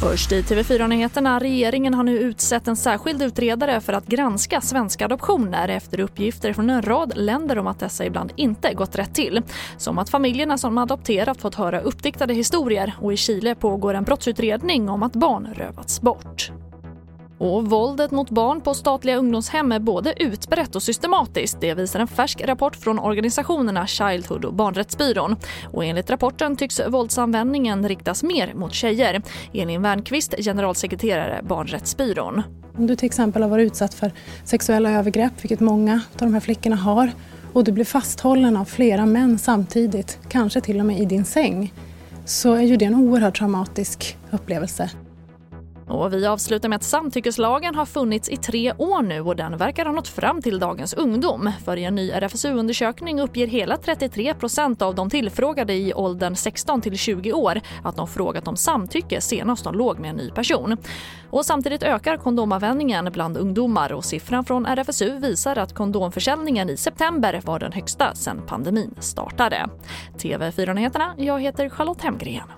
Först i TV4-nyheterna. Regeringen har nu utsett en särskild utredare för att granska svenska adoptioner efter uppgifter från en rad länder om att dessa ibland inte gått rätt till. Som att familjerna som adopterat fått höra uppdiktade historier och i Chile pågår en brottsutredning om att barn rövats bort. Och våldet mot barn på statliga ungdomshem är både utbrett och systematiskt. Det visar en färsk rapport från organisationerna Childhood och Barnrättsbyrån. Och enligt rapporten tycks våldsanvändningen riktas mer mot tjejer. Elin Wernqvist, generalsekreterare Barnrättsbyrån. Om du till exempel har varit utsatt för sexuella övergrepp, vilket många av de här flickorna har, och du blir fasthållen av flera män samtidigt, kanske till och med i din säng, så är ju det en oerhört traumatisk upplevelse. Och vi avslutar med att samtyckeslagen har funnits i tre år nu och den verkar ha nått fram till dagens ungdom. För i en ny RFSU-undersökning uppger hela 33% av de tillfrågade i åldern 16 till 20 år att de frågat om samtycke senast de låg med en ny person. Och samtidigt ökar kondomanvändningen bland ungdomar och siffran från RFSU visar att kondomförsäljningen i september var den högsta sedan pandemin startade. TV4-nyheterna, jag heter Charlotte Hemgren.